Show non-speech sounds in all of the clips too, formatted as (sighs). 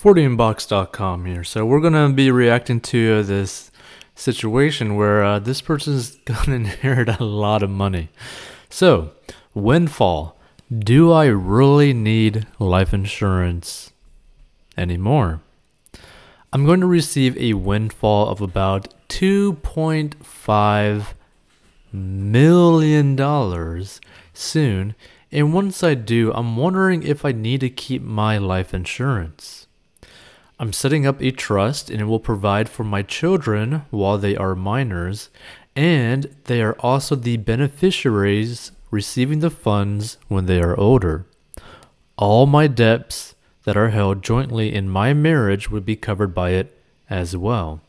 40inbox.com here. So we're to be reacting to this situation where uh, this person's (laughs) to inherit a lot of money. So, windfall. Do I really need life insurance anymore? I'm going to receive a windfall of about 2.5 million dollars soon. And once I do, I'm wondering if I need to keep my life insurance. I'm setting up a trust and it will provide for my children while they are minors, and they are also the beneficiaries receiving the funds when they are older. All my debts that are held jointly in my marriage would be covered by it as well.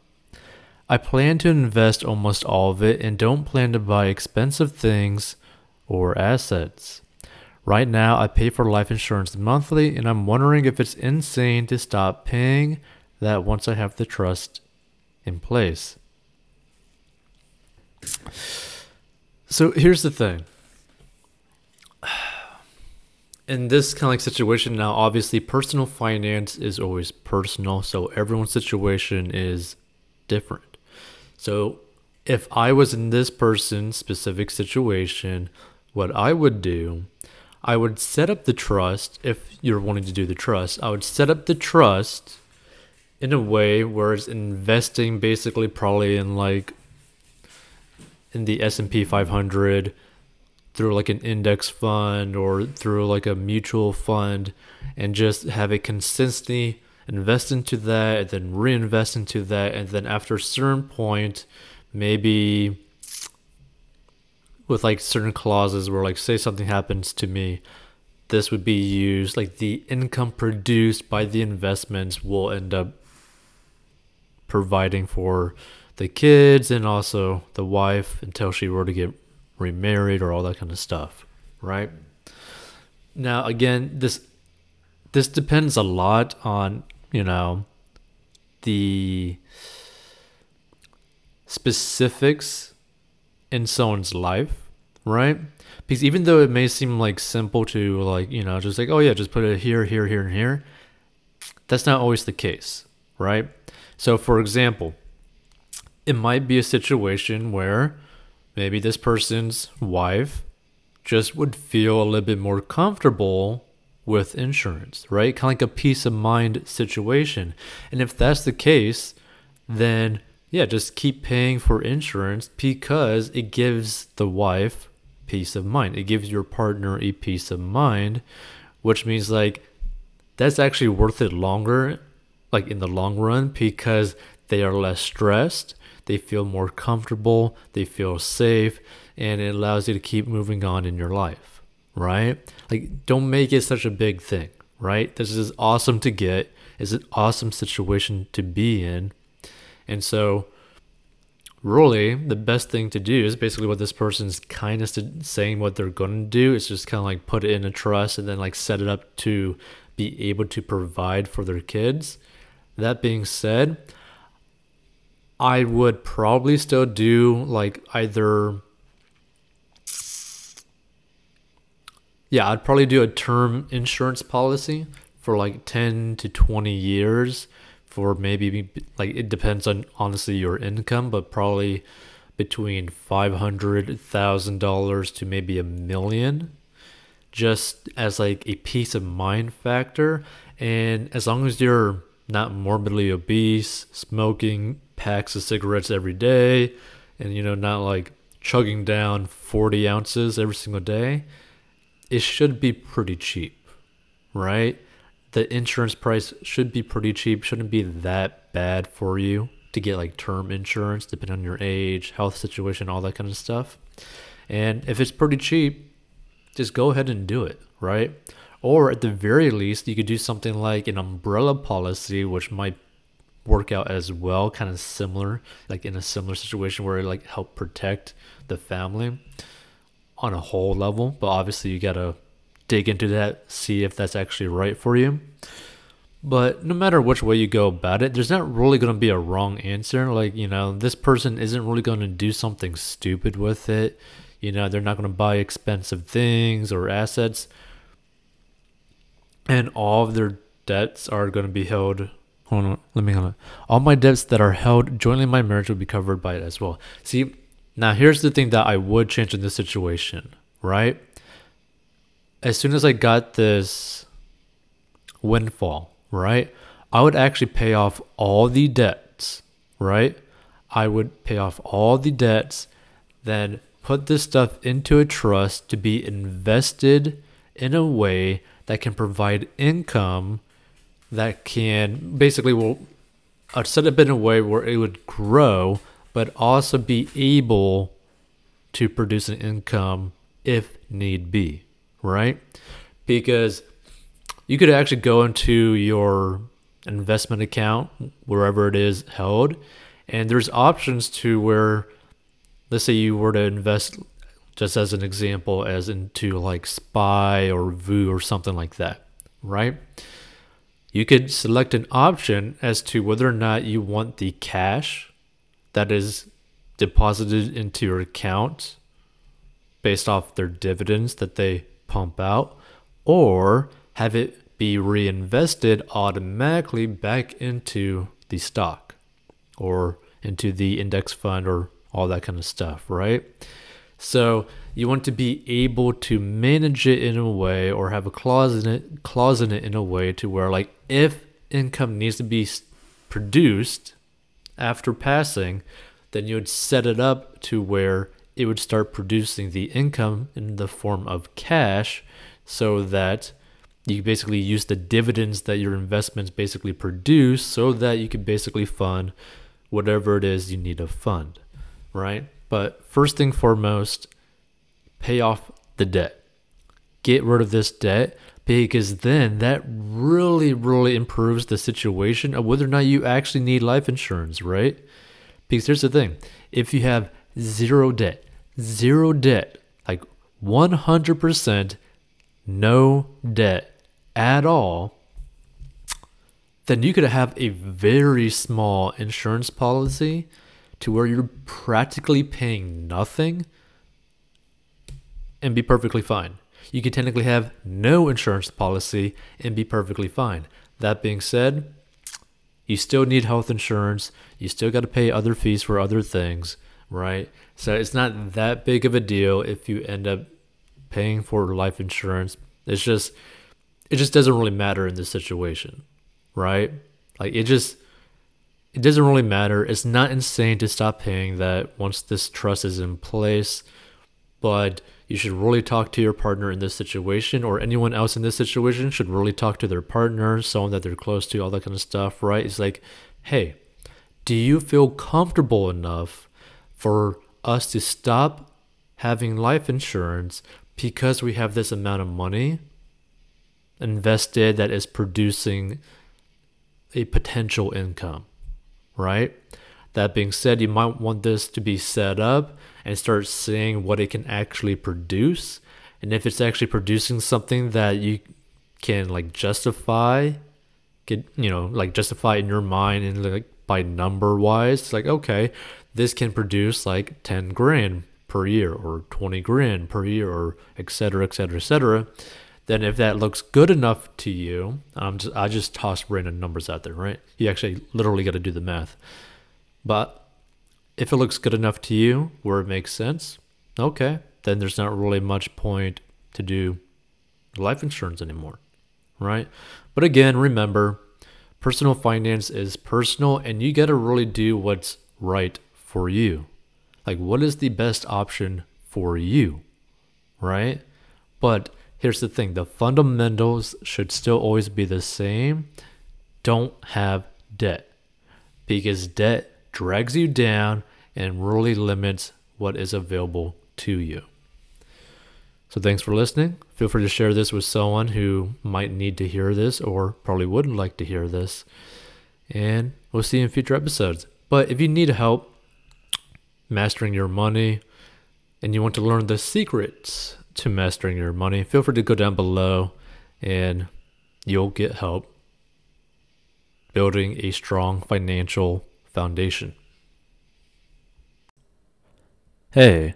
I plan to invest almost all of it and don't plan to buy expensive things or assets. Right now, I pay for life insurance monthly, and I'm wondering if it's insane to stop paying that once I have the trust in place. So here's the thing. (sighs) In this kind of like situation now, obviously personal finance is always personal, so everyone's situation is different. So if I was in this person's specific situation, what I would do I would set up the trust if you're wanting to do the trust. I would set up the trust in a way where it's investing basically probably in like in the S&P 500 through like an index fund or through like a mutual fund and just have it consistently invest into that and then reinvest into that and then after a certain point maybe with like certain clauses where like say something happens to me this would be used like the income produced by the investments will end up providing for the kids and also the wife until she were to get remarried or all that kind of stuff right? Now again this this depends a lot on you know the specifics in someone's life right? Because even though it may seem like simple to like, you know, just like, oh yeah, just put it here, here, here, and here, that's not always the case, right? So for example, it might be a situation where maybe this person's wife just would feel a little bit more comfortable with insurance, right? Kind of like a peace of mind situation. And if that's the case, then yeah, just keep paying for insurance because it gives the wife peace of mind. It gives your partner a peace of mind, which means like that's actually worth it longer, like in the long run, because they are less stressed, they feel more comfortable, they feel safe, and it allows you to keep moving on in your life, right? Like, don't make it such a big thing, right? This is awesome to get, it's an awesome situation to be in. And so, really the best thing to do is basically what this person's kind of saying what they're going to do is just kind of like put it in a trust and then like set it up to be able to provide for their kids. That being said i would probably still do like either yeah i'd probably do a term insurance policy for like 10 to 20 years for maybe like it depends on honestly your income, but probably between five hundred thousand dollars to maybe a million, just as like a peace of mind factor. And as long as you're not morbidly obese, smoking packs of cigarettes every day, and you know not like chugging down forty ounces every single day, it should be pretty cheap, right? The insurance price should be pretty cheap, shouldn't be that bad for you to get like term insurance, depending on your age, health situation, all that kind of stuff. And if it's pretty cheap, just go ahead and do it, right? Or at the very least, you could do something like an umbrella policy, which might work out as well, kind of similar, like in a similar situation where it like help protect the family on a whole level. But obviously, you gotta dig into that, see if that's actually right for you. But no matter which way you go about it, there's not really going to be a wrong answer. Like, you know, this person isn't really going to do something stupid with it. You know, they're not going to buy expensive things or assets. And all of their debts are going to be held. Hold on, let me hold on. All my debts that are held jointly in my marriage will be covered by it as well. See, now here's the thing that I would change in this situation, right? As soon as I got this windfall, right, I would actually pay off all the debts, right? I would pay off all the debts, then put this stuff into a trust to be invested in a way that can provide income that can basically will I'd set it in a way where it would grow but also be able to produce an income if need be, right? Because you could actually go into your investment account wherever it is held and there's options to where let's say you were to invest just as an example as into like SPY or VOO or something like that right you could select an option as to whether or not you want the cash that is deposited into your account based off their dividends that they pump out or have it be reinvested automatically back into the stock or into the index fund or all that kind of stuff, right? So you want to be able to manage it in a way or have a clause in it, clause in it in a way to where like if income needs to be produced after passing, then you would set it up to where it would start producing the income in the form of cash so that you basically use the dividends that your investments basically produce so that you can basically fund whatever it is you need to fund right? But first thing foremost, pay off the debt. Get rid of this debt because then that really, really improves the situation of whether or not you actually need life insurance, right? Because here's the thing if you have zero debt, zero debt, like 100% no debt at all, then you could have a very small insurance policy to where you're practically paying nothing and be perfectly fine. You could technically have no insurance policy and be perfectly fine. That being said, you still need health insurance. You still got to pay other fees for other things, right? So it's not that big of a deal if you end up paying for life insurance. It's just it just doesn't really matter in this situation, right? Like it just it doesn't really matter. It's not insane to stop paying that once this trust is in place, but you should really talk to your partner in this situation or anyone else in this situation should really talk to their partner, someone that they're close to, all that kind of stuff, right? It's like, hey, do you feel comfortable enough for us to stop having life insurance because we have this amount of money invested that is producing a potential income? right? That being said, you might want this to be set up and start seeing what it can actually produce. And if it's actually producing something that you can like justify, get you know, like justify in your mind and like by number wise, it's like okay, this can produce like 10 grand per year or 20 grand per year or et cetera, et cetera, et cetera then if that looks good enough to you, um, just, I just toss random numbers out there, right? You actually literally got to do the math. But if it looks good enough to you, where it makes sense, okay, then there's not really much point to do life insurance anymore, right? But again, remember, personal finance is personal, and you got to really do what's right for you. Like, what is the best option for you, right? But here's the thing the fundamentals should still always be the same. Don't have debt because debt drags you down and really limits what is available to you. So, thanks for listening. Feel free to share this with someone who might need to hear this or probably wouldn't like to hear this. And we'll see you in future episodes. But if you need help mastering your money and you want to learn the secrets to mastering your money, feel free to go down below and you'll get help building a strong financial foundation. Hey,